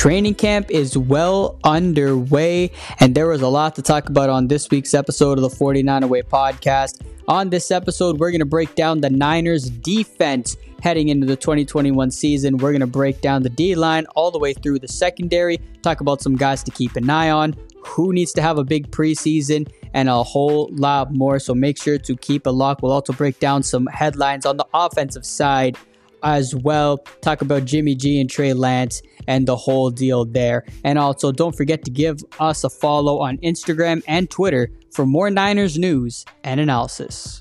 Training camp is well underway, and there was a lot to talk about on this week's episode of the 49 Away podcast. On this episode, we're going to break down the Niners defense heading into the 2021 season. We're going to break down the D line all the way through the secondary, talk about some guys to keep an eye on, who needs to have a big preseason, and a whole lot more. So make sure to keep a lock. We'll also break down some headlines on the offensive side as well. Talk about Jimmy G and Trey Lance and the whole deal there. And also, don't forget to give us a follow on Instagram and Twitter for more Niners news and analysis.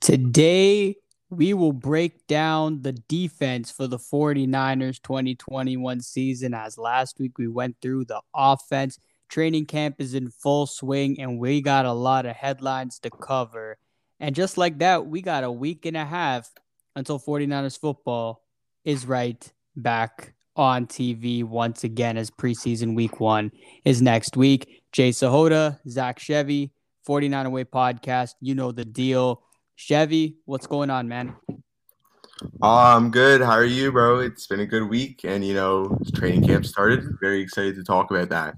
Today, we will break down the defense for the 49ers 2021 season as last week we went through the offense. Training camp is in full swing and we got a lot of headlines to cover. And just like that, we got a week and a half until 49ers football is right back on TV once again as preseason week one is next week. Jay Sahota, Zach Chevy, 49 Away podcast. You know the deal. Chevy, what's going on, man? Uh, I'm good. How are you, bro? It's been a good week, and you know, training camp started. Very excited to talk about that.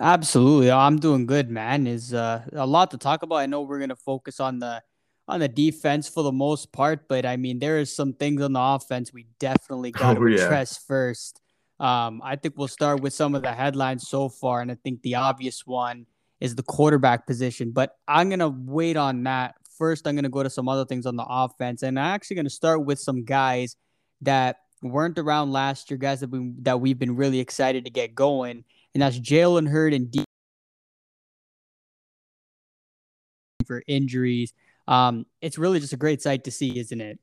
Absolutely, I'm doing good, man. Is uh, a lot to talk about. I know we're gonna focus on the on the defense for the most part, but I mean, there is some things on the offense we definitely got to oh, yeah. address first. Um, I think we'll start with some of the headlines so far, and I think the obvious one is the quarterback position. But I'm gonna wait on that first, I'm going to go to some other things on the offense, and I'm actually going to start with some guys that weren't around last year, guys that we that we've been really excited to get going, and that's Jalen Hurd and D for injuries. Um, it's really just a great sight to see, isn't it?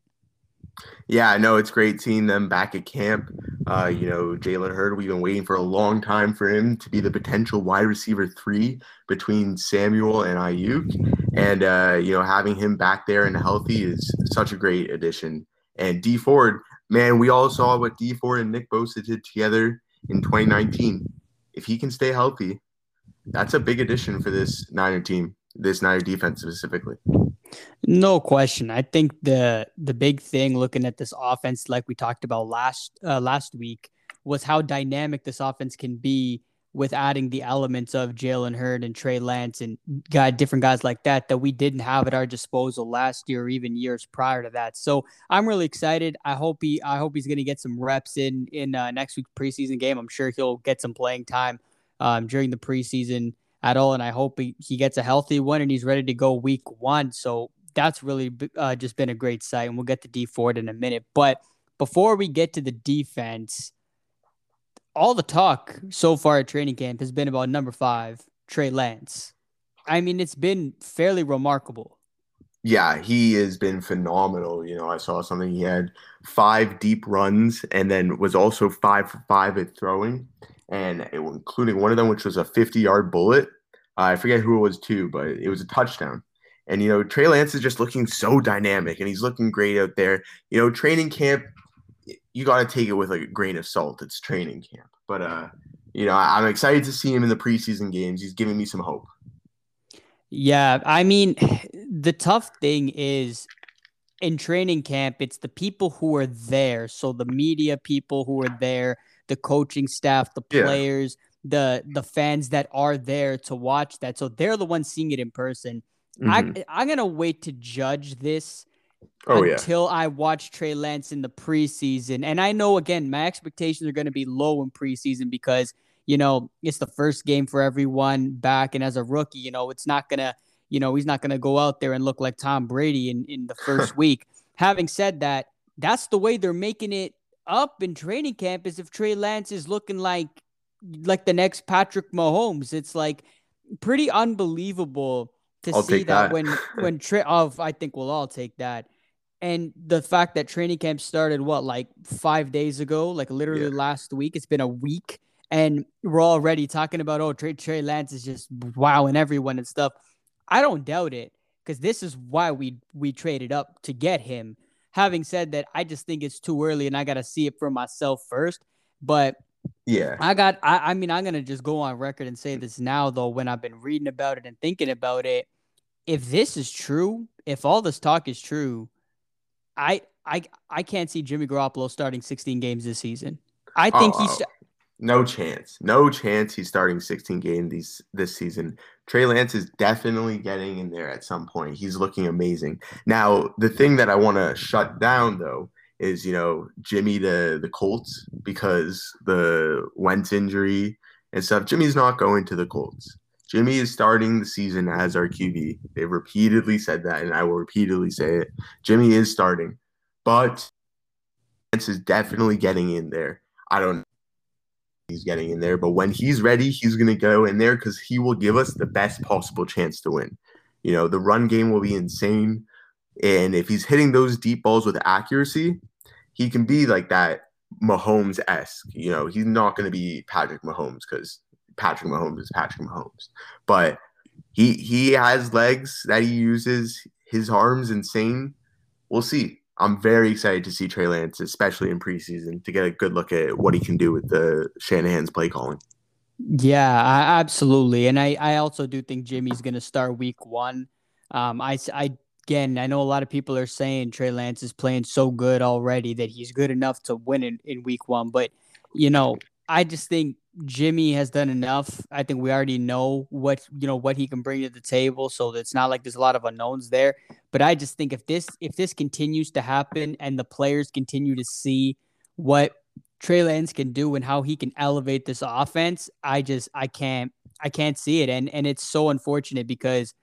Yeah, I know it's great seeing them back at camp. Uh, you know, Jalen Hurd, we've been waiting for a long time for him to be the potential wide receiver three between Samuel and Aiyuk. And, uh, you know, having him back there and healthy is such a great addition. And Dee Ford, man, we all saw what Dee Ford and Nick Bosa did together in 2019. If he can stay healthy, that's a big addition for this Niner team, this Niner defense specifically. No question. I think the the big thing looking at this offense, like we talked about last uh, last week, was how dynamic this offense can be with adding the elements of Jalen Hurd and Trey Lance and got different guys like that that we didn't have at our disposal last year or even years prior to that. So I'm really excited. I hope he I hope he's going to get some reps in in uh, next week's preseason game. I'm sure he'll get some playing time um, during the preseason at all. And I hope he, he gets a healthy one and he's ready to go week one. So that's really uh, just been a great sight. And we'll get to Dee Ford in a minute. But before we get to the defense, all the talk so far at training camp has been about number five, Trey Lance. I mean, it's been fairly remarkable. Yeah, he has been phenomenal. You know, I saw something he had five deep runs and then was also five for five at throwing and including one of them, which was a 50 yard bullet. I forget who it was too, but it was a touchdown. And, you know, Trey Lance is just looking so dynamic and he's looking great out there. You know, training camp, you got to take it with like a grain of salt. It's training camp. But, uh, you know, I'm excited to see him in the preseason games. He's giving me some hope. Yeah. I mean, the tough thing is in training camp, it's the people who are there. So the media people who are there the coaching staff, the players, yeah. the the fans that are there to watch that. So they're the ones seeing it in person. Mm-hmm. I I'm gonna wait to judge this oh, until yeah. I watch Trey Lance in the preseason. And I know again, my expectations are gonna be low in preseason because you know it's the first game for everyone back, and as a rookie, you know it's not gonna you know he's not gonna go out there and look like Tom Brady in in the first week. Having said that, that's the way they're making it up in training camp is if Trey Lance is looking like like the next Patrick Mahomes. It's like pretty unbelievable to I'll see that, that, when when Trey of I think we'll all take that. And the fact that training camp started what like five days ago, like literally yeah. last week. It's been a week, and we're already talking about oh Trey Trey Lance is just wowing everyone and stuff. I don't doubt it because this is why we we traded up to get him having said that, I just think it's too early and I got to see it for myself first. But yeah, I got, I, I mean, I'm going to just go on record and say this now, though, when I've been reading about it and thinking about it. If this is true, if all this talk is true, I I I can't see Jimmy Garoppolo starting 16 games this season. I think oh, he's no chance. No chance he's starting 16 games these this season. Trey Lance is definitely getting in there at some point. He's looking amazing. Now, the thing that I want to shut down though is, you know, Jimmy to the Colts because the Wentz injury and stuff. Jimmy's not going to the Colts. Jimmy is starting the season as our QB. They've repeatedly said that, and I will repeatedly say it. Jimmy is starting, but Lance is definitely getting in there. I don't know he's getting in there. But when he's ready, he's going to go in there because he will give us the best possible chance to win. You know, the run game will be insane. And if he's hitting those deep balls with accuracy, he can be like that Mahomes esque. You know, he's not going to be Patrick Mahomes because Patrick Mahomes is Patrick Mahomes. But he he has legs that he uses. His arms insane. We'll see. I'm very excited to see Trey Lance, especially in preseason, to get a good look at what he can do with the Shanahan's play calling. Yeah, I, absolutely, and I I also do think Jimmy's going to start Week One. Um, I I again, I know a lot of people are saying Trey Lance is playing so good already that he's good enough to win in, in Week One, but you know, I just think Jimmy has done enough. I think we already know what you know what he can bring to the table, so it's not like there's a lot of unknowns there. But I just think if this if this continues to happen and the players continue to see what Trey Lance can do and how he can elevate this offense, I just I can't I can't see it, and and it's so unfortunate because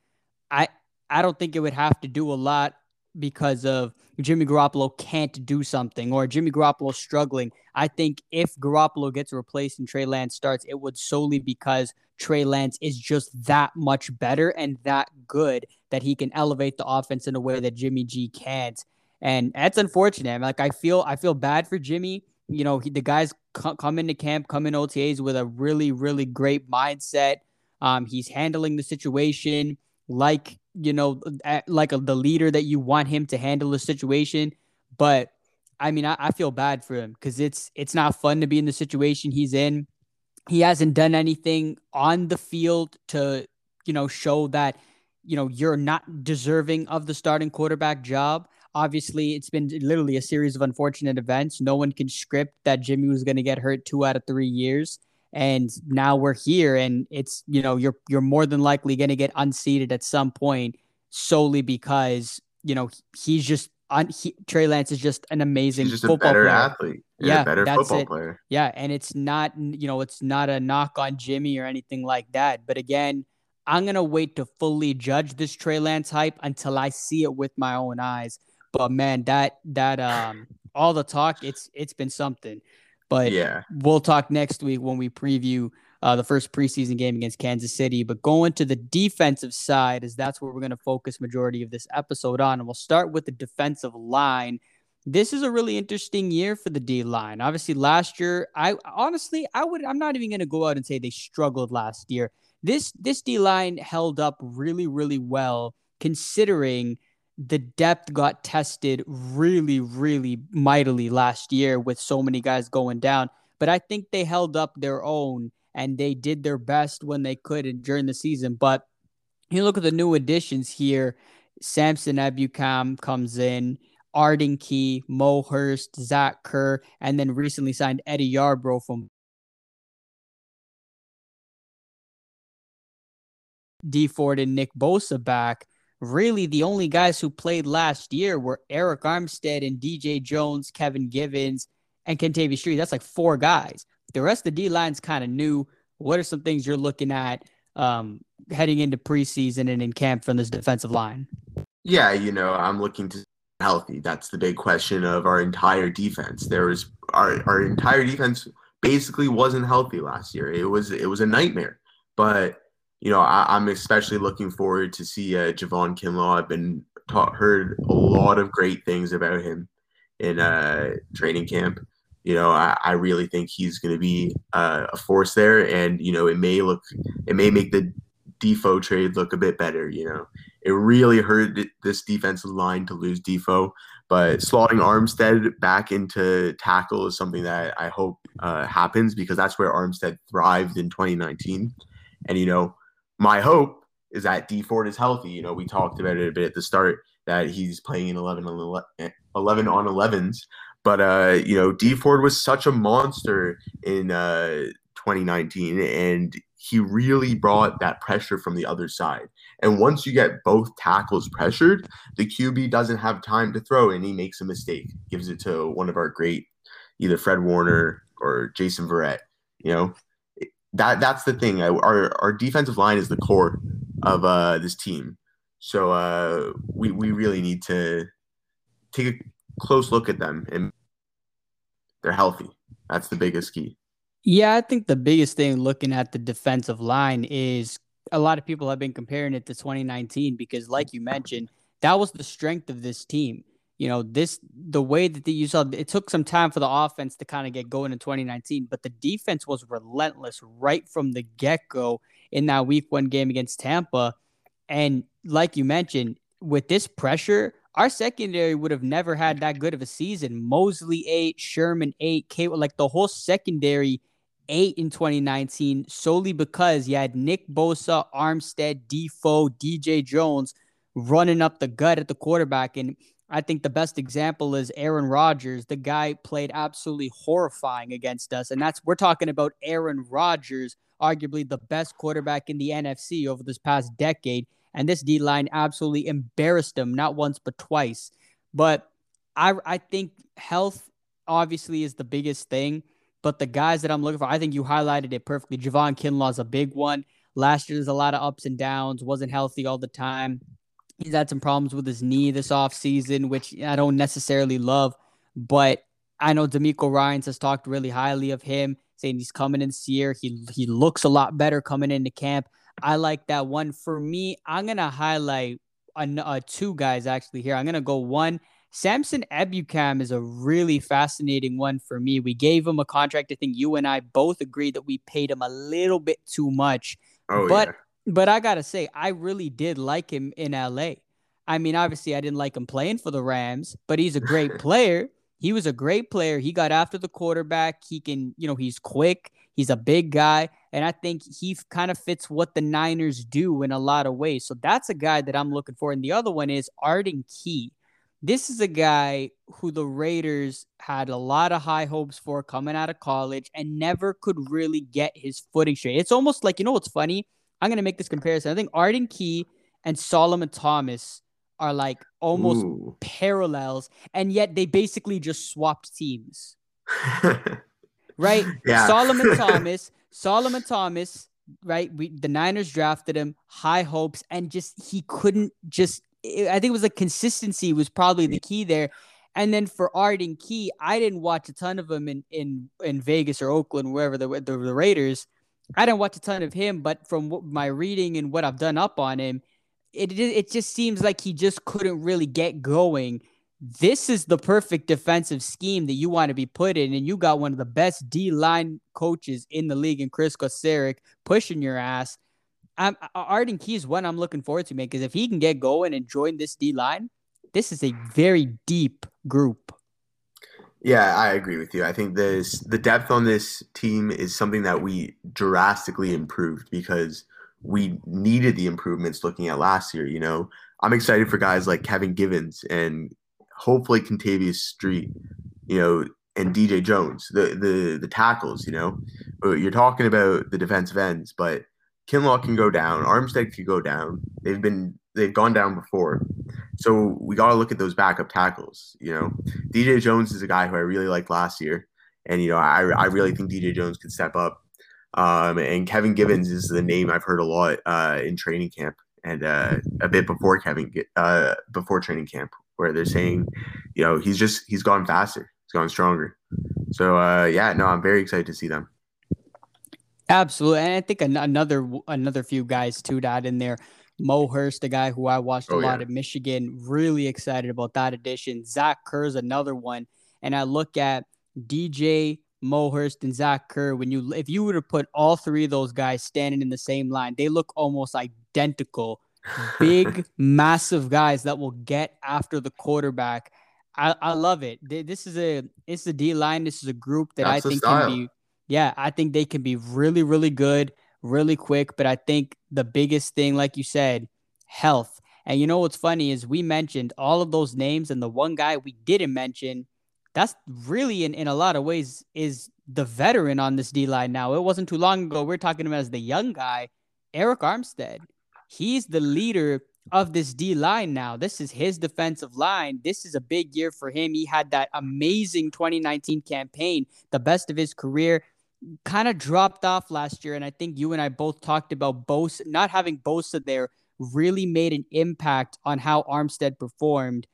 I I don't think it would have to do a lot because of Jimmy Garoppolo can't do something or Jimmy Garoppolo struggling. I think if Garoppolo gets replaced and Trey Lance starts, it would solely because Trey Lance is just that much better and that good that he can elevate the offense in a way that Jimmy G can't. And that's unfortunate. Like I feel, I feel bad for Jimmy. You know, he, the guys c- come into camp, come in OTAs with a really, really great mindset. Um, he's handling the situation like you know, like a, the leader that you want him to handle the situation. But I mean, I, I feel bad for him because it's it's not fun to be in the situation he's in. He hasn't done anything on the field to, you know, show that, you know, you're not deserving of the starting quarterback job. Obviously, it's been literally a series of unfortunate events. No one can script that Jimmy was going to get hurt two out of three years and now we're here and it's you know you're you're more than likely going to get unseated at some point solely because you know he's just on he, Trey Lance is just an amazing he's just football a better player. athlete. yeah, a better football it. player. Yeah, and it's not you know it's not a knock on Jimmy or anything like that. But again, I'm gonna wait to fully judge this Trey Lance hype until I see it with my own eyes. But man, that that um all the talk, it's it's been something. But yeah, we'll talk next week when we preview uh, the first preseason game against Kansas City. But going to the defensive side, is that's where we're going to focus majority of this episode on, and we'll start with the defensive line. This is a really interesting year for the D line. Obviously, last year, I honestly, I would, I'm not even going to go out and say they struggled last year. This this D line held up really, really well considering the depth got tested really, really mightily last year with so many guys going down. But I think they held up their own and they did their best when they could and during the season. But you look at the new additions here. Samson Ebukam comes in, Arden Key, Mo Hurst, Zach Kerr, and then recently signed Eddie Yarbrough from Dee Ford and Nick Bosa back really the only guys who played last year were Arik Armstead and DJ Jones, Kevin Givens, and Kentavius Street. That's like four guys. The rest of the D line's kind of new. What are some things you're looking at um, heading into preseason and in camp from this defensive line? Yeah, you know, I'm looking to healthy. That's the big question of our entire defense. There was our our entire defense basically wasn't healthy last year. It was it was a nightmare. But you know, I, am especially looking forward to see uh, Javon Kinlaw. I've been taught, heard a lot of great things about him in uh, training camp. You know, I, I really think he's going to be uh, a force there, and you know, it may look, it may make the Defoe trade look a bit better. You know, it really hurt this defensive line to lose Defoe, but slotting Armstead back into tackle is something that I hope uh, happens because that's where Armstead thrived in 2019. And you know, my hope is that Dee Ford is healthy. You know, we talked about it a bit at the start that he's playing in 11 11, 11 on 11s. But uh, you know, Dee Ford was such a monster in uh, 2019, and he really brought that pressure from the other side. And once you get both tackles pressured, the QB doesn't have time to throw, and he makes a mistake, gives it to one of our great, either Fred Warner or Jason Verrett. You know, that that's the thing. Our our defensive line is the core of uh, this team, so uh, we we really need to take a close look at them and they're healthy. That's the biggest key. Yeah, I think the biggest thing looking at the defensive line is a lot of people have been comparing it to 2019 because, like you mentioned, that was the strength of this team. You know, this the way that the, you saw it took some time for the offense to kind of get going in 2019, but the defense was relentless right from the get go in that week one game against Tampa. And like you mentioned, with this pressure, our secondary would have never had that good of a season. Moseley eight, Sherman eight, K like the whole secondary eight in 2019 solely because you had Nick Bosa, Armstead, Defoe, DJ Jones running up the gut at the quarterback. And I think the best example is Aaron Rodgers. The guy played absolutely horrifying against us. And that's we're talking about Aaron Rodgers, arguably the best quarterback in the NFC over this past decade. And this D line absolutely embarrassed him, not once, but twice. But I I think health obviously is the biggest thing. But the guys that I'm looking for, I think you highlighted it perfectly. Javon Kinlaw is a big one. Last year, there's a lot of ups and downs, wasn't healthy all the time. He's had some problems with his knee this offseason, which I don't necessarily love. But I know DeMeco Ryans has talked really highly of him, saying he's coming in this year. He he looks a lot better coming into camp. I like that one. For me, I'm gonna highlight uh, two guys actually here. I'm gonna go one. Samson Ebukam is a really fascinating one for me. We gave him a contract. I think you and I both agreed that we paid him a little bit too much. Oh, but yeah. But I gotta say, I really did like him in LA. I mean, obviously, I didn't like him playing for the Rams, but he's a great player. He was a great player. He got after the quarterback. He can, you know, he's quick. He's a big guy. And I think he kind of fits what the Niners do in a lot of ways. So that's a guy that I'm looking for. And the other one is Arden Key. This is a guy who the Raiders had a lot of high hopes for coming out of college and never could really get his footing straight. It's almost like, you know what's funny? I'm going to make this comparison. I think Arden Key and Solomon Thomas are like almost Ooh. parallels, and yet they basically just swapped teams. right? Yeah. Solomon Thomas, Solomon Thomas, right? We the Niners drafted him, high hopes, and just he couldn't just. I think it was like consistency was probably the key there. And then for Arden Key, I didn't watch a ton of him in in in Vegas or Oakland, wherever the the, the Raiders. I didn't watch a ton of him, but from my reading and what I've done up on him, it it just seems like he just couldn't really get going this is the perfect defensive scheme that you want to be put in, and you got one of the best D line coaches in the league, in Chris Kocurek, pushing your ass. I'm, Arden Key is one I'm looking forward to, man, because if he can get going and join this D line, this is a very deep group. Yeah, I agree with you. I think this the depth on this team is something that we drastically improved because we needed the improvements looking at last year. You know, I'm excited for guys like Kevin Givens and hopefully Kentavius Street, you know, and DJ Jones, the the the tackles, you know. Uh, you're talking about the defensive ends, but Kinlaw can go down, Armstead can go down. They've been they've gone down before. So we got to look at those backup tackles, you know. DJ Jones is a guy who I really liked last year, and you know, I I really think DJ Jones could step up. Um, and Kevin Givens is the name I've heard a lot uh, in training camp and uh, a bit before Kevin uh, before training camp where they're saying, you know, he's just he's gone faster, he's gone stronger. So uh, yeah, no, I'm very excited to see them. Absolutely, and I think another another few guys too that in there. Mo Hurst, the guy who I watched a oh, lot yeah. at Michigan, really excited about that addition. Zach Kerr's another one, and I look at DJ Mo Hurst and Zach Kerr. When you if you were to put all three of those guys standing in the same line, they look almost identical big, massive guys that will get after the quarterback. I, I love it. This is a it's the D line. This is a group that That's I think can be yeah, I think they can be really, really good, really quick. But I think the biggest thing, like you said, health. And you know what's funny is we mentioned all of those names, and the one guy we didn't mention, that's really in, in a lot of ways is the veteran on this D line now. It wasn't too long ago. We are talking about as the young guy, Arik Armstead. He's the leader of this D line now. This is his defensive line. This is a big year for him. He had that amazing 2019 campaign, the best of his career. Kind of dropped off last year. And I think you and I both talked about Bosa, not having Bosa there really made an impact on how Armstead performed.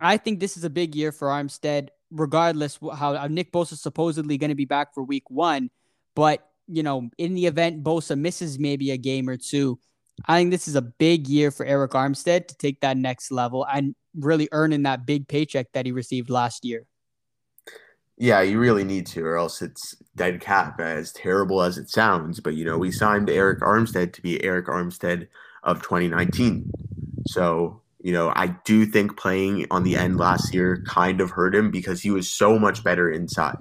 I think this is a big year for Armstead, regardless how, Nick Bosa is supposedly going to be back for week one. But, you know, in the event Bosa misses maybe a game or two, I think this is a big year for Arik Armstead to take that next level and really earning that big paycheck that he received last year. Yeah, you really need to, or else it's dead cap, as terrible as it sounds. But, you know, we signed Arik Armstead to be Arik Armstead of 2019. So, you know, I do think playing on the end last year kind of hurt him because he was so much better inside.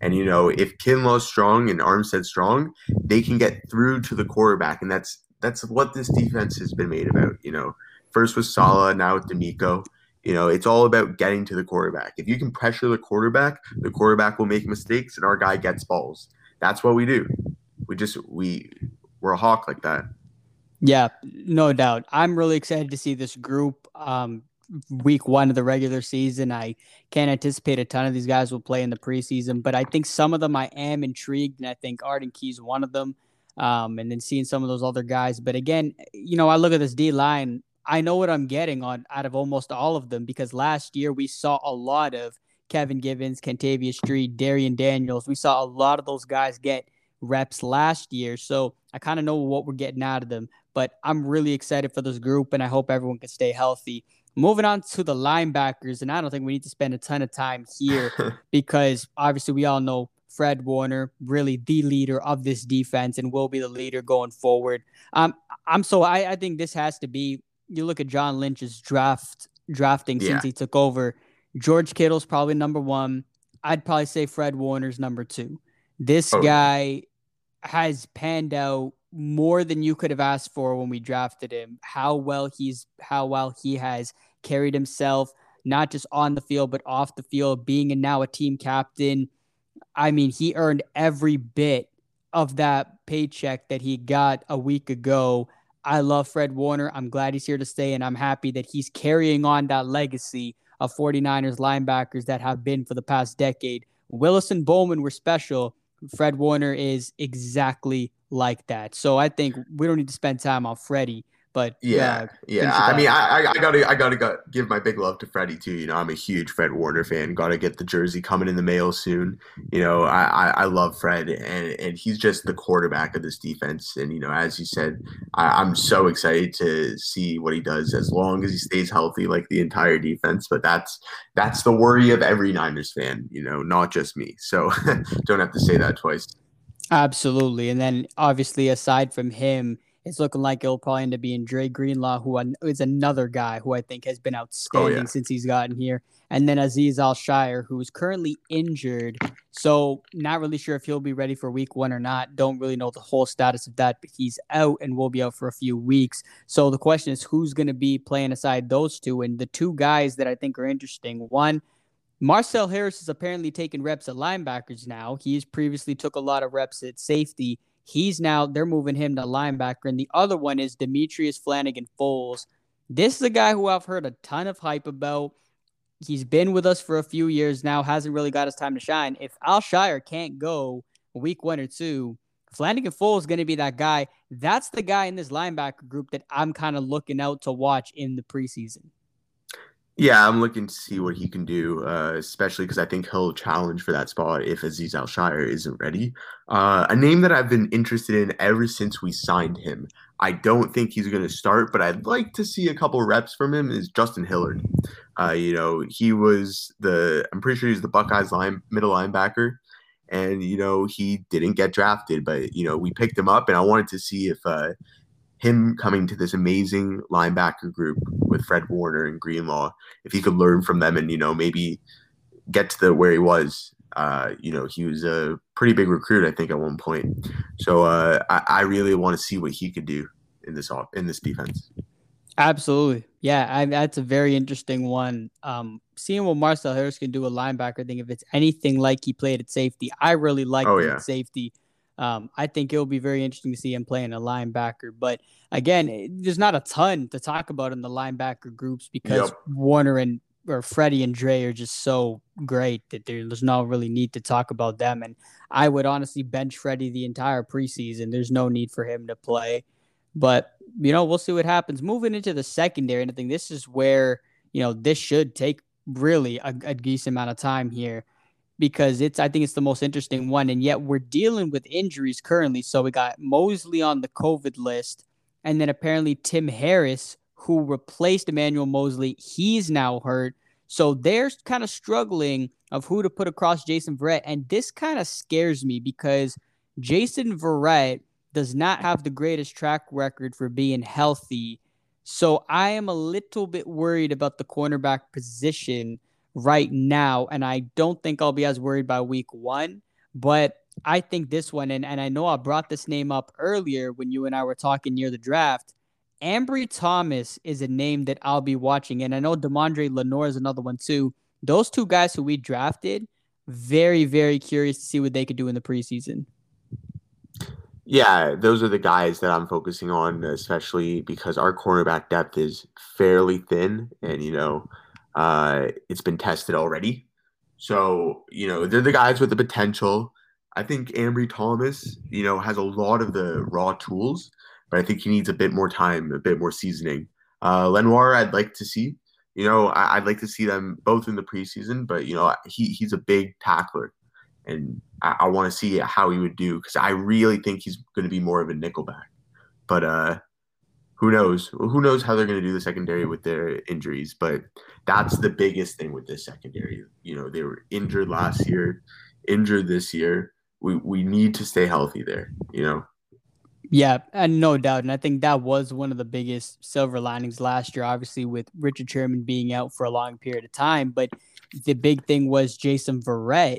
And, you know, if Kinlaw's strong and Armstead strong, they can get through to the quarterback. And that's that's what this defense has been made about. You know, first with Saleh, now with DeMeco. You know, it's all about getting to the quarterback. If you can pressure the quarterback, the quarterback will make mistakes, and our guy gets balls. That's what we do. We just we we're a hawk like that. Yeah, no doubt. I'm really excited to see this group. Um, week one of the regular season. I can't anticipate a ton of these guys will play in the preseason, but I think some of them I am intrigued, and I think Arden Key's one of them um, and then seeing some of those other guys. But again, you know, I look at this D line. I know what I'm getting on out of almost all of them because last year we saw a lot of Kevin Givens, Kentavius Street, Darrion Daniels. We saw a lot of those guys get reps last year. So I kind of know what we're getting out of them. But I'm really excited for this group and I hope everyone can stay healthy. Moving on to the linebackers, and I don't think we need to spend a ton of time here because obviously we all know Fred Warner, really the leader of this defense and will be the leader going forward. Um, I'm so I, I think this has to be. You look at John Lynch's draft drafting yeah. since he took over. George Kittle's probably number one. I'd probably say Fred Warner's number two. This oh. guy has panned out more than you could have asked for when we drafted him. How well he's how well he has carried himself, not just on the field but off the field, being and now a team captain I mean, he earned every bit of that paycheck that he got a week ago. I love Fred Warner. I'm glad he's here to stay, and I'm happy that he's carrying on that legacy of 49ers linebackers that have been for the past decade. Willis and Bowman were special. Fred Warner is exactly like that. So I think we don't need to spend time on Freddie. But yeah, uh, yeah. I mean, I, I gotta, I gotta go, give my big love to Freddie too. You know, I'm a huge Fred Warner fan. Got to get the jersey coming in the mail soon. You know, I, I, I, love Fred, and and he's just the quarterback of this defense. And you know, as you said, I, I'm so excited to see what he does as long as he stays healthy, like the entire defense. But that's that's the worry of every Niners fan. You know, not just me. So don't have to say that twice. Absolutely, and then obviously, aside from him it's looking like it'll probably end up being Dre Greenlaw, who is another guy who I think has been outstanding oh, yeah. since he's gotten here. And then Azeez Al-Shaair, who is currently injured. So, not really sure if he'll be ready for week one or not. Don't really know the whole status of that, but he's out and will be out for a few weeks. So, the question is who's going to be playing aside those two? And the two guys that I think are interesting one, Marcel Harris is apparently taking reps at linebackers now. He's previously took a lot of reps at safety He's now they're moving him to linebacker, and the other one is Demetrius Flannigan Fowles. This is a guy who I've heard a ton of hype about. He's been with us for a few years now, hasn't really got his time to shine. If Al-Shaair can't go week one or two, Flannigan Fowles is going to be that guy. That's the guy in this linebacker group that I'm kind of looking out to watch in the preseason. Yeah, I'm looking to see what he can do, uh, especially because I think he'll challenge for that spot if Azeez Al-Shaair isn't ready. Uh, a name that I've been interested in ever since we signed him. I don't think he's going to start, but I'd like to see a couple reps from him. Is Justin Hilliard? Uh, you know, he was the I'm pretty sure he's the Buckeyes line middle linebacker, and you know he didn't get drafted, but you know we picked him up, and I wanted to see if uh, him coming to this amazing linebacker group with Fred Warner and Greenlaw, if he could learn from them and you know maybe get to the where he was. Uh, you know, he was a pretty big recruit, I think, at one point. So uh, I, I really want to see what he could do in this off in this defense. Absolutely, Yeah, I, that's a very interesting one. Um, seeing what Marcel Harris can do a linebacker thing, if it's anything like he played at safety, I really like oh, yeah. safety. Um, I think it'll be very interesting to see him playing a linebacker. But again, there's not a ton to talk about in the linebacker groups because yep. Warner and or Freddie and Dre are just so great that there's no really need to talk about them. And I would honestly bench Freddie the entire preseason. There's no need for him to play. But you know, we'll see what happens. Moving into the secondary, and I think this is where you know this should take really a, a decent amount of time here because it's I think it's the most interesting one, and yet we're dealing with injuries currently. So we got Moseley on the COVID list, and then apparently Tim Harris, who replaced Emmanuel Moseley, he's now hurt. So they're kind of struggling of who to put across Jason Verrett, and this kind of scares me because Jason Verrett does not have the greatest track record for being healthy. So I am a little bit worried about the cornerback position right now. And I don't think I'll be as worried by week one. But I think this one, and, and I know I brought this name up earlier when you and I were talking near the draft. Ambry Thomas is a name that I'll be watching. And I know Deommodore Lenoir is another one too. Those two guys who we drafted, very, very curious to see what they could do in the preseason. Yeah, those are the guys that I'm focusing on, especially because our cornerback depth is fairly thin, and you know, uh, it's been tested already. So you know, they're the guys with the potential. I think Ambry Thomas, you know, has a lot of the raw tools, but I think he needs a bit more time, a bit more seasoning. Uh, Lenoir, I'd like to see. You know, I, would like to see them both in the preseason, but you know, he he's a big tackler and I, I want to see how he would do because I really think he's going to be more of a nickelback. But uh, who knows? Who knows how they're going to do the secondary with their injuries? But that's the biggest thing with this secondary. You know, they were injured last year, injured this year. We we need to stay healthy there. You know. Yeah, and no doubt. And I think that was one of the biggest silver linings last year, obviously, with Richard Sherman being out for a long period of time. But the big thing was Jason Verrett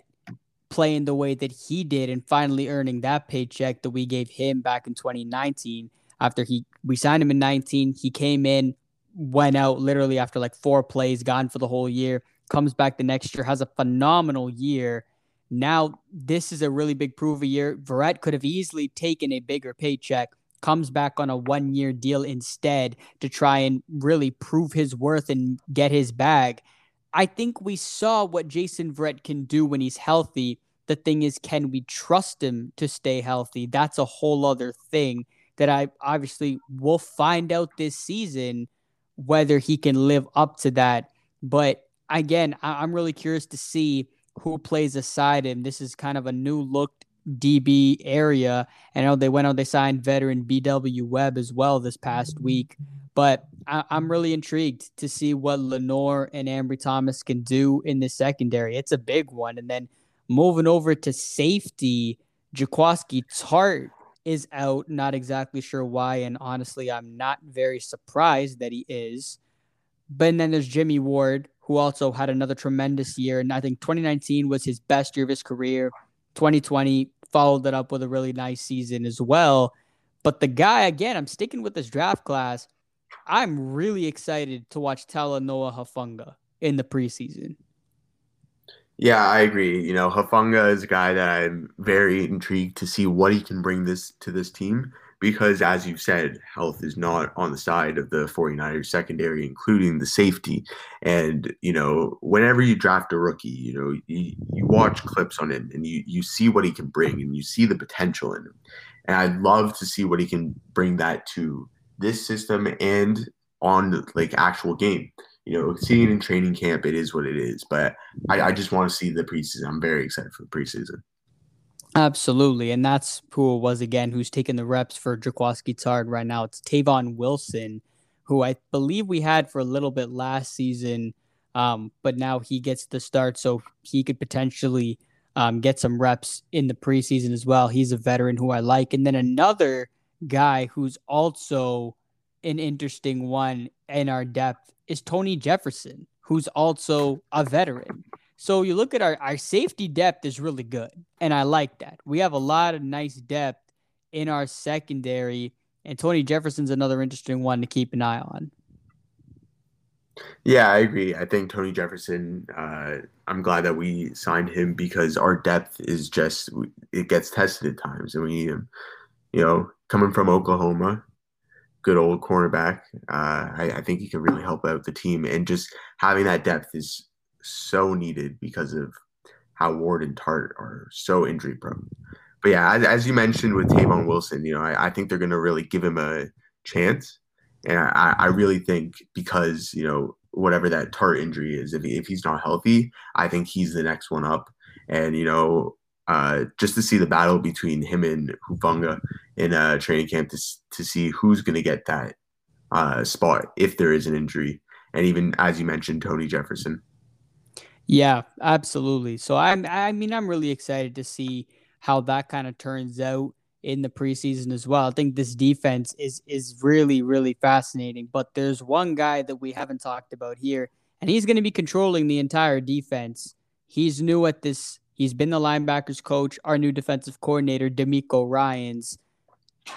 playing the way that he did and finally earning that paycheck that we gave him back in 2019 after he we signed him in 19 he came in went out literally after like four plays gone for the whole year comes back the next year has a phenomenal year. Now this is a really big prove a year. Verrett could have easily taken a bigger paycheck comes back on a one year deal instead to try and really prove his worth and get his bag. I think we saw what Jason Verrett can do when he's healthy. The thing is, can we trust him to stay healthy? That's a whole other thing that I obviously will find out this season whether he can live up to that. But again, I- am really curious to see who plays aside him. This is kind of a new look DB area. And I know they went out, they signed veteran BW Webb as well this past week. But I, am really intrigued to see what Lenoir and Ambry Thomas can do in the secondary. It's a big one. And then moving over to safety, Jaquiski Tartt is out. Not exactly sure why. And honestly, I'm not very surprised that he is. But then there's Jimmy Ward, who also had another tremendous year. And I think 2019 was his best year of his career. 2020 followed it up with a really nice season as well. But the guy, again, I'm sticking with this draft class. I'm really excited to watch Talanoa Hufanga in the preseason. Yeah, I agree. You know, Hufanga is a guy that I'm very intrigued to see what he can bring this to this team because as you said, health is not on the side of the 49ers secondary, including the safety. And, you know, whenever you draft a rookie, you know, you, you watch clips on him and you, you see what he can bring and you see the potential in him. And I'd love to see what he can bring that to this system and on like actual game. You know, seeing in training camp, it is what it is. But I, I just want to see the preseason. I'm very excited for the preseason. Absolutely. And that's who it was again, who's taking the reps for Jaquiski Tartt right now. It's Tavon Wilson, who I believe we had for a little bit last season. Um, but now he gets the start, so he could potentially um, get some reps in the preseason as well. He's a veteran who I like. And then another guy who's also an interesting one in our depth is Tony Jefferson, who's also a veteran. So you look at our, our safety depth is really good. And I like that. We have a lot of nice depth in our secondary. And Tony Jefferson's another interesting one to keep an eye on. Yeah, I agree. I think Tony Jefferson. Uh, I'm glad that we signed him because our depth is just it gets tested at times, and we need him. You know, coming from Oklahoma, good old cornerback. Uh, I, I, think he can really help out the team, and just having that depth is so needed because of how Ward and Tartt are so injury prone. But yeah, as, as you mentioned with Tavon Wilson, you know, I, I think they're going to really give him a chance, and I, I really think because you know whatever that Tartt injury is, if, he, if he's not healthy, I think he's the next one up. And, you know, uh, just to see the battle between him and Hufanga in a training camp to, to see who's going to get that uh, spot if there is an injury. And even, as you mentioned, Tony Jefferson. Yeah, absolutely. So I'm, I mean, I'm really excited to see how that kind of turns out in the preseason as well. I think this defense is is really really fascinating. But there's one guy that we haven't talked about here, and he's going to be controlling the entire defense. He's new at this. He's been the linebackers coach, our new defensive coordinator, DeMeco Ryans.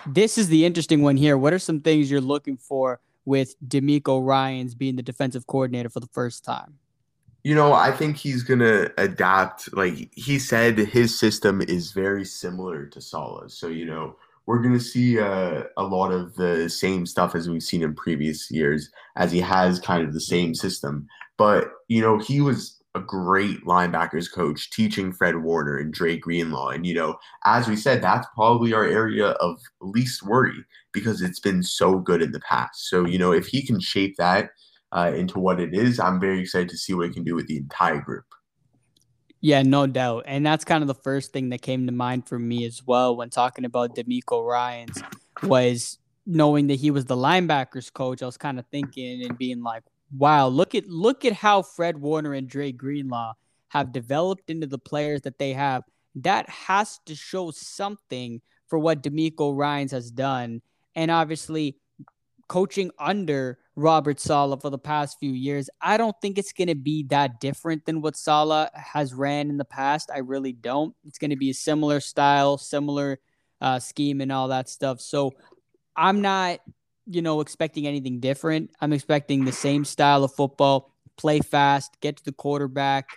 This is the interesting one here. What are some things you're looking for with DeMeco Ryans being the defensive coordinator for the first time? You know, I think he's gonna adapt. Like he said, his system is very similar to Saleh's. So you know, we're gonna see uh, a lot of the same stuff as we've seen in previous years, as he has kind of the same system. But you know, he was a great linebackers coach teaching Fred Warner and Dre Greenlaw. And, you know, as we said, that's probably our area of least worry because it's been so good in the past. So, you know, if he can shape that uh, into what it is, I'm very excited to see what he can do with the entire group. Yeah, no doubt. And that's kind of the first thing that came to mind for me as well when talking about DeMeco Ryans was knowing that he was the linebackers coach. I was kind of thinking and being like, wow, look at look at how Fred Warner and Dre Greenlaw have developed into the players that they have. That has to show something for what DeMeco Ryans has done. And obviously, coaching under Robert Saleh for the past few years. I don't think it's going to be that different than what Saleh has ran in the past. I really don't. It's going to be a similar style, similar uh, scheme, and all that stuff. So I'm not, you know, expecting anything different. I'm expecting the same style of football, play fast, get to the quarterback.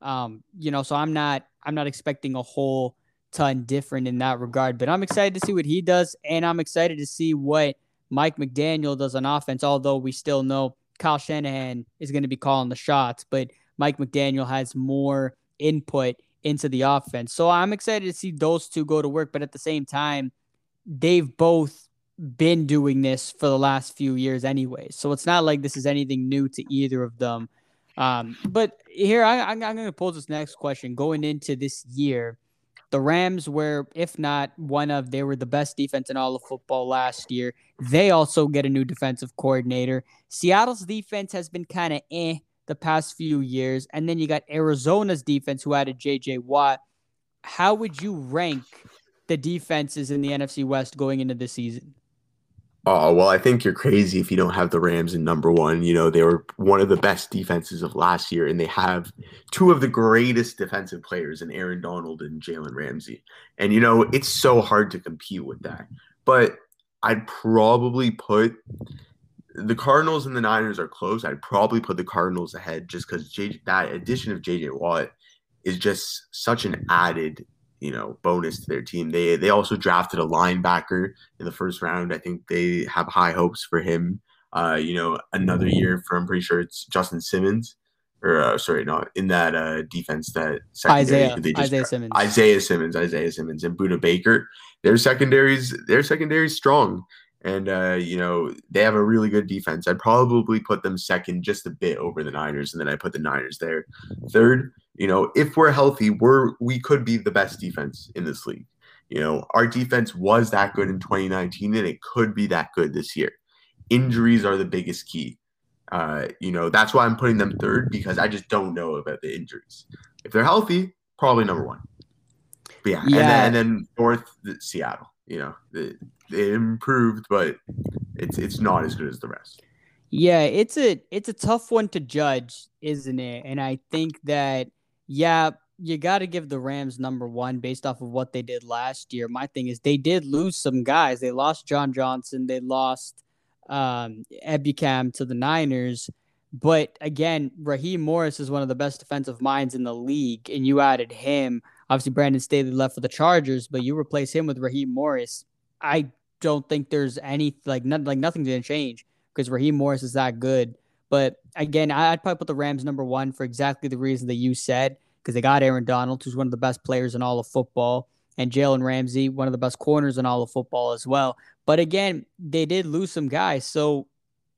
Um, you know, so I'm not, I'm not expecting a whole ton different in that regard. But I'm excited to see what he does, and I'm excited to see what Mike McDaniel does on offense, although we still know Kyle Shanahan is going to be calling the shots, but Mike McDaniel has more input into the offense. So I'm excited to see those two go to work, but at the same time, they've both been doing this for the last few years anyway. So it's not like this is anything new to either of them. Um, but here, I, I'm going to pose this next question. Going into this year, the Rams were, if not one of, they were the best defense in all of football last year. They also get a new defensive coordinator. Seattle's defense has been kind of eh the past few years. And then you got Arizona's defense who added JJ Watt. How would you rank the defenses in the NFC West going into the season? Oh, well, I think you're crazy if you don't have the Rams in number one. You know, they were one of the best defenses of last year, and they have two of the greatest defensive players in Aaron Donald and Jalen Ramsey. And, you know, it's so hard to compete with that. But I'd probably put the Cardinals and the Niners are close. I'd probably put the Cardinals ahead just because that addition of JJ Watt is just such an added you know bonus to their team. They they also drafted a linebacker in the first round. I think they have high hopes for him. Uh, you know, another year for I'm pretty sure it's Justin Simmons, or uh, sorry, no, in that uh, defense that Isaiah Isaiah Simmons, Isaiah Simmons, Isaiah Simmons, and Budda Baker. Their secondaries, their secondaries strong, and uh, you know they have a really good defense. I'd probably put them second, just a bit over the Niners, and then I put the Niners there third you know, if we're healthy, we're we could be the best defense in this league. You know, our defense was that good in 2019 and it could be that good this year. Injuries are the biggest key. Uh, you know, that's why I'm putting them third because I just don't know about the injuries. If they're healthy, probably number one. But yeah, yeah. And, then, and then fourth, Seattle. You know, they, they improved, but it's it's not as good as the rest. Yeah, it's a it's a tough one to judge, isn't it? And I think that yeah, you got to give the Rams number one based off of what they did last year. My thing is they did lose some guys. They lost John Johnson. They lost um, Ebukam to the Niners. But again, Raheem Morris is one of the best defensive minds in the league, and you added him. Obviously, Brandon Staley left for the Chargers, but you replace him with Raheem Morris. I don't think there's any like nothing like nothing's gonna change because Raheem Morris is that good. But again, I'd probably put the Rams number one for exactly the reason that you said, because they got Aaron Donald, who's one of the best players in all of football, and Jalen Ramsey, one of the best corners in all of football as well. But again, they did lose some guys, so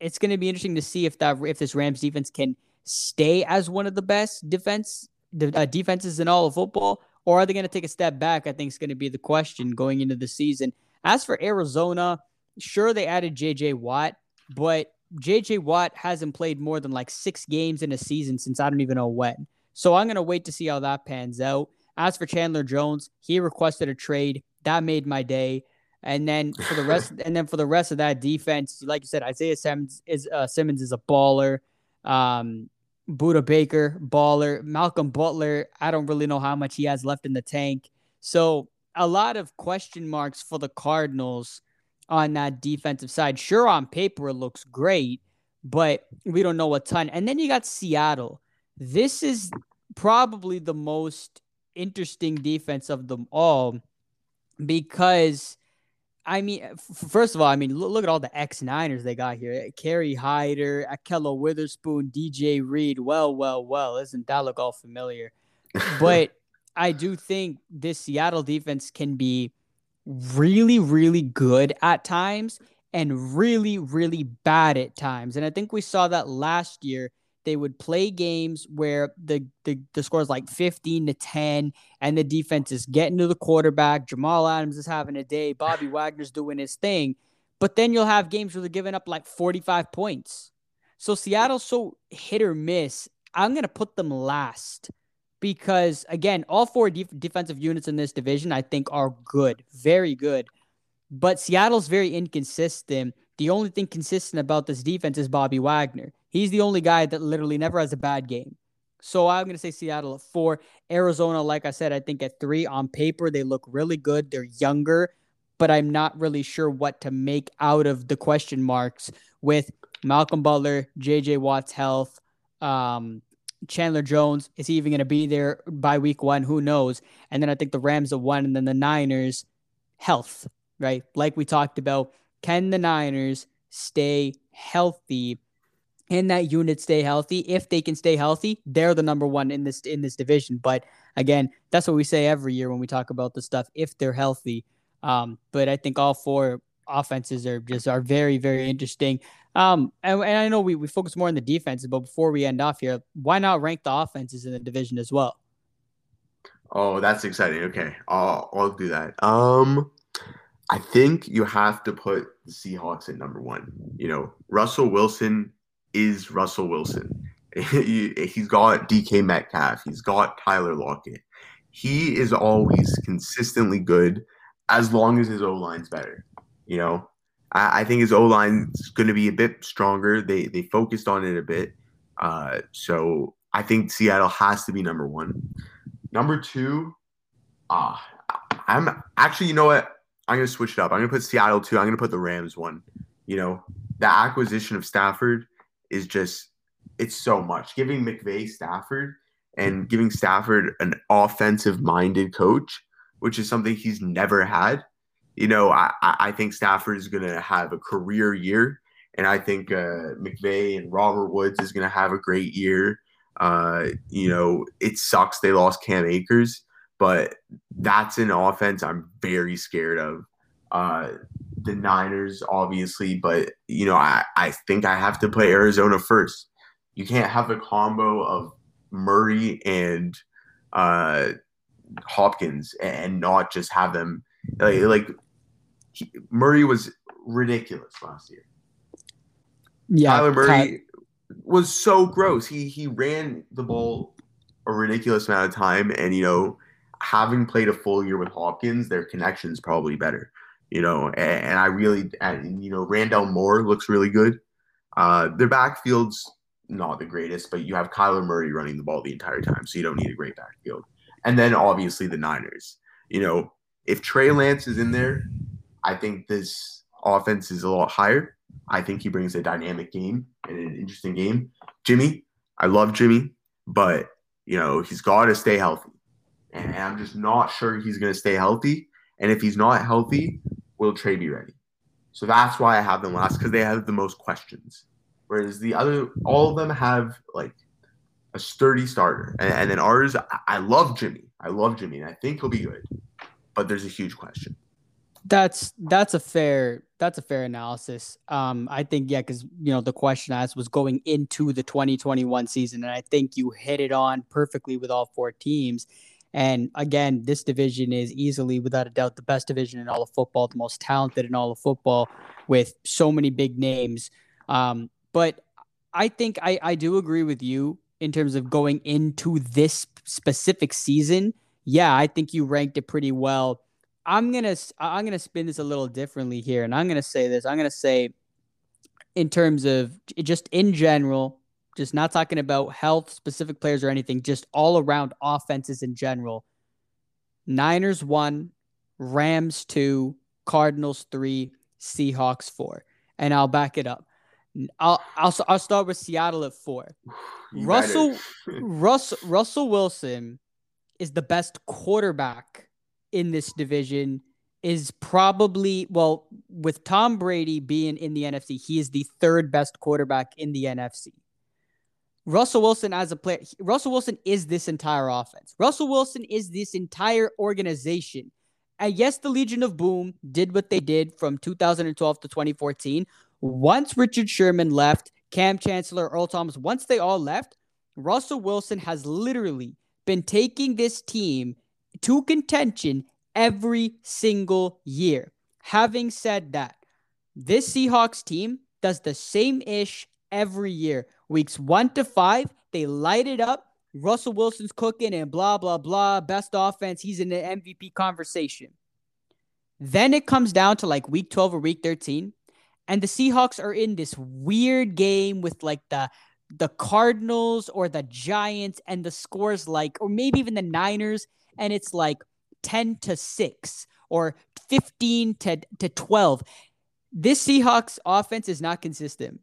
it's going to be interesting to see if that if this Rams defense can stay as one of the best defense uh, defenses in all of football, or are they going to take a step back? I think is going to be the question going into the season. As for Arizona, sure they added J.J. Watt, but J.J. Watt hasn't played more than like six games in a season since I don't even know when. So I'm going to wait to see how that pans out. As for Chandler Jones, he requested a trade. That made my day. And then for the rest, and then for the rest of that defense, like you said, Isaiah Simmons is uh, Simmons is a baller. Um, Budda Baker, baller. Malcolm Butler, I don't really know how much he has left in the tank. So a lot of question marks for the Cardinals on that defensive side. Sure, on paper it looks great, but we don't know a ton. And then you got Seattle. This is probably the most interesting defense of them all because I mean, first of all, I mean, look, look at all the ex Niners they got here. Kerry Hyder, Ahkello Witherspoon, DJ Reed. Well, well, well. Isn't that look all familiar? But I do think this Seattle defense can be really, really good at times and really, really bad at times. And I think we saw that last year they would play games where the, the, the score is like 15 to 10 and the defense is getting to the quarterback. Jamal Adams is having a day. Bobby Wagner's doing his thing. But then you'll have games where they're giving up like 45 points. So Seattle's so hit or miss. I'm going to put them last because, again, all four def- defensive units in this division, I think, are good, very good. But Seattle's very inconsistent. The only thing consistent about this defense is Bobby Wagner. He's the only guy that literally never has a bad game. So I'm going to say Seattle at four. Arizona, like I said, I think at three. On paper, they look really good. They're younger, but I'm not really sure what to make out of the question marks with Malcolm Butler, JJ Watt's health, um, Chandler Jones. Is he even going to be there by week one? Who knows? And then I think the Rams are one, and then the Niners, health, right? Like we talked about, can the Niners stay healthy and that unit stay healthy. If they can stay healthy, they're the number one in this in this division. But again, that's what we say every year when we talk about the stuff. If they're healthy, um, but I think all four offenses are just are very very interesting. Um, and, and I know we we focus more on the defenses, but before we end off here, why not rank the offenses in the division as well? Oh, that's exciting. Okay, I'll I'll do that. Um. I think you have to put the Seahawks at number one. You know, Russell Wilson is Russell Wilson. he, has got DK Metcalf. He's got Tyler Lockett. He is always consistently good as long as his O line's better. You know, I, I think his O line is going to be a bit stronger. They they focused on it a bit. Uh, so I think Seattle has to be number one. Number two, ah, uh, I'm actually, you know what? I'm going to switch it up. I'm going to put Seattle two. I'm going to put the Rams one. You know, the acquisition of Stafford is just it's so much. Giving McVay Stafford and giving Stafford an offensive minded coach, which is something he's never had. You know, I, I think Stafford is going to have a career year. And I think uh, McVay and Robert Woods is going to have a great year. Uh, you know, it sucks they lost Cam Akers, but that's an offense I'm very scared of. Uh, the Niners, obviously, but you know, I, I think I have to play Arizona first. You can't have a combo of Murray and uh, Hopkins and not just have them like, like he, Murray was ridiculous last year. Yeah, Kyler Murray was so gross. He he ran the ball a ridiculous amount of time, and you know, having played a full year with Hopkins, their connection's probably better you know, and, and I really, and, you know, Rondale Moore looks really good. Uh, their backfield's not the greatest, but you have Kyler Murray running the ball the entire time, so you don't need a great backfield. And then obviously the Niners. You know, if Trey Lance is in there, I think this offense is a lot higher. I think he brings a dynamic game and an interesting game. Jimmy, I love Jimmy, but you know he's got to stay healthy, and I'm just not sure he's going to stay healthy. And if he's not healthy, will Trey be ready? So that's why I have them last because they have the most questions. Whereas the other, all of them have like a sturdy starter, and, and then ours, I, I love Jimmy. I love Jimmy, and I think he'll be good. But there's a huge question. That's that's a fair that's a fair analysis. Um, I think yeah, because you know the question I asked was going into the 2021 season, and I think you hit it on perfectly with all four teams. And again, this division is easily, without a doubt, the best division in all of football, the most talented in all of football, with so many big names. Um, but I think I, I do agree with you in terms of going into this specific season. Yeah, I think you ranked it pretty well. I'm gonna I'm gonna spin this a little differently here, and I'm gonna say this. I'm gonna say, in terms of just in general, just not talking about health, specific players or anything, just all around offenses in general. Niners one, Rams two, Cardinals three, Seahawks four, and I'll back it up. I'll I'll, I'll start with Seattle at four. Russell Russell Russell Wilson is the best quarterback in this division. Is probably well with Tom Brady being in the NFC, he is the third best quarterback in the NFC. Russell Wilson as a player, Russell Wilson is this entire offense. Russell Wilson is this entire organization. And yes, the Legion of Boom did what they did from 2012 to 2014. Once Richard Sherman left, Kam Chancellor, Earl Thomas, once they all left, Russell Wilson has literally been taking this team to contention every single year. Having said that, this Seahawks team does the same ish every year. Weeks one to five, they light it up. Russell Wilson's cooking and blah, blah, blah. Best offense. He's in the MVP conversation. Then it comes down to like week 12 or week 13. And the Seahawks are in this weird game with like the the Cardinals or the Giants and the scores like or maybe even the Niners and it's like 10 to 6 or 15 to, to 12. This Seahawks offense is not consistent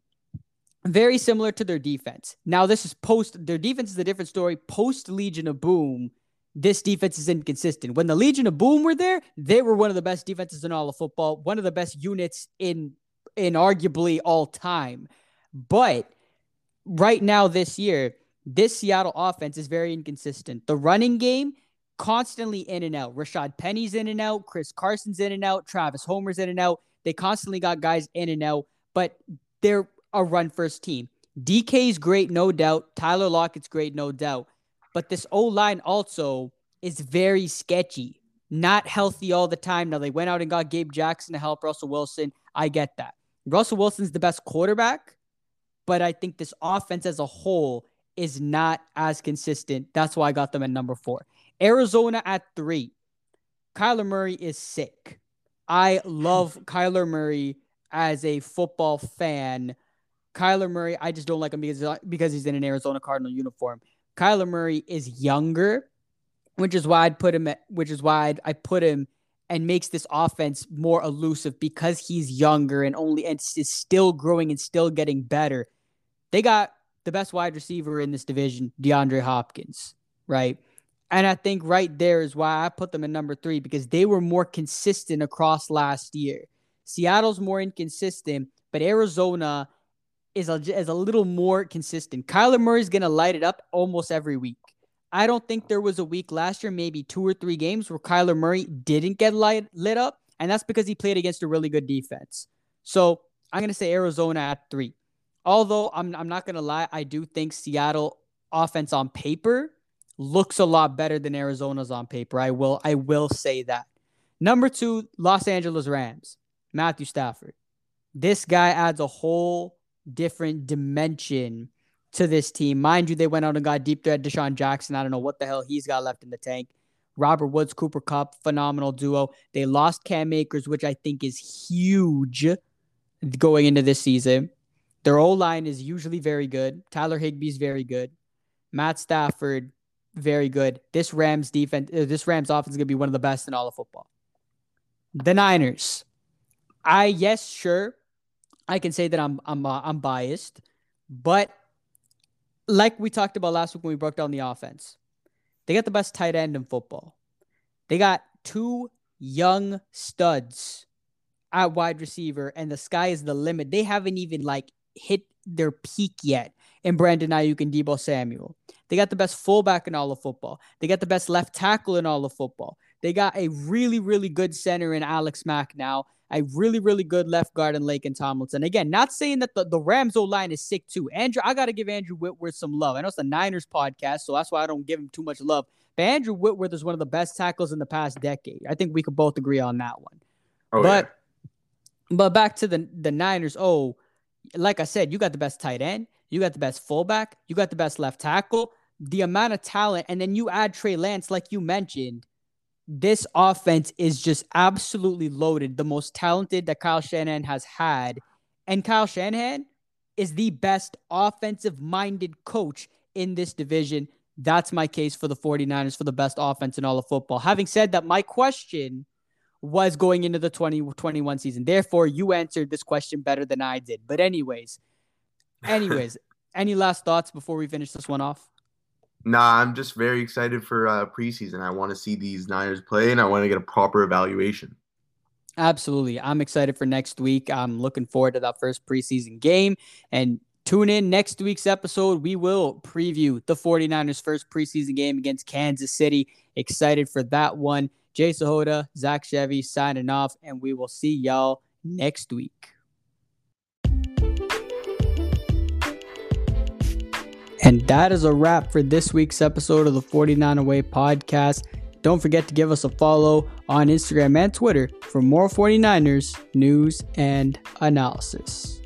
very similar to their defense. Now, this is post, their defense is a different story. Post Legion of Boom, this defense is inconsistent. When the Legion of Boom were there, they were one of the best defenses in all of football, one of the best units in in arguably all time. But right now, this year, this Seattle offense is very inconsistent. The running game, constantly in and out. Rashad Penny's in and out. Chris Carson's in and out. Travis Homer's in and out. They constantly got guys in and out, but they're a run first team. DK's great, no doubt. Tyler Lockett's great, no doubt. But this O line also is very sketchy, not healthy all the time. Now, they went out and got Gabe Jackson to help Russell Wilson. I get that. Russell Wilson's the best quarterback, but I think this offense as a whole is not as consistent. That's why I got them at number four. Arizona at three. Kyler Murray is sick. I love Kyler Murray as a football fan. Kyler Murray, I just don't like him because because he's in an Arizona Cardinal uniform. Kyler Murray is younger, which is why I'd put him at, which is why I'd, I put him and makes this offense more elusive because he's younger and only and is still growing and still getting better. They got the best wide receiver in this division, DeAndre Hopkins, right? And I think right there is why I put them in number three because they were more consistent across last year. Seattle's more inconsistent, but Arizona is a, is a little more consistent. Kyler Murray's going to light it up almost every week. I don't think there was a week last year, maybe two or three games where Kyler Murray didn't get light, lit up, and that's because he played against a really good defense. So I'm going to say Arizona at three. Although I'm, I'm not going to lie, I do think Seattle offense on paper looks a lot better than Arizona's on paper. I will I will say that. Number two, Los Angeles Rams, Matthew Stafford. This guy adds a whole different dimension to this team. Mind you, they went out and got deep threat DeSean Jackson. I don't know what the hell he's got left in the tank. Robert Woods, Cooper Kupp, phenomenal duo. They lost Cam Akers, which I think is huge going into this season. Their O line is usually very good. Tyler Higbee's very good. Matt Stafford, very good. This Rams defense, uh, this Rams offense is gonna be one of the best in all of football. The Niners, I yes, sure, I can say that I'm I'm uh, I'm biased, but like we talked about last week when we broke down the offense, they got the best tight end in football. They got two young studs at wide receiver, and the sky is the limit. They haven't even like hit their peak yet in Brandon Aiyuk and Deebo Samuel. They got the best fullback in all of football. They got the best left tackle in all of football. They got a really, really good center in Alex Mack now. A really, really good left guard in Laken Tomlinson. Again, not saying that the, the Rams O line is sick too. Andrew, I got to give Andrew Whitworth some love. I know it's the Niners podcast, so that's why I don't give him too much love. But Andrew Whitworth is one of the best tackles in the past decade. I think we could both agree on that one. Oh, but yeah. but back to the the Niners. Oh, like I said, you got the best tight end, you got the best fullback, you got the best left tackle. The amount of talent, and then you add Trey Lance, like you mentioned this offense is just absolutely loaded, the most talented that Kyle Shanahan has had. And Kyle Shanahan is the best offensive minded coach in this division. That's my case for the 49ers for the best offense in all of football. Having said that, my question was going into the 2021 season. Therefore, you answered this question better than I did. But, anyways, anyways, any last thoughts before we finish this one off? Nah, I'm just very excited for uh, preseason. I want to see these Niners play, and I want to get a proper evaluation. Absolutely, I'm excited for next week. I'm looking forward to that first preseason game, and tune in next week's episode. We will preview the 49ers' first preseason game against Kansas City. Excited for that one. Jay Sahota, Zach Chevy signing off, and we will see y'all next week. And that is a wrap for this week's episode of the 49 Away podcast. Don't forget to give us a follow on Instagram and Twitter for more 49ers news and analysis.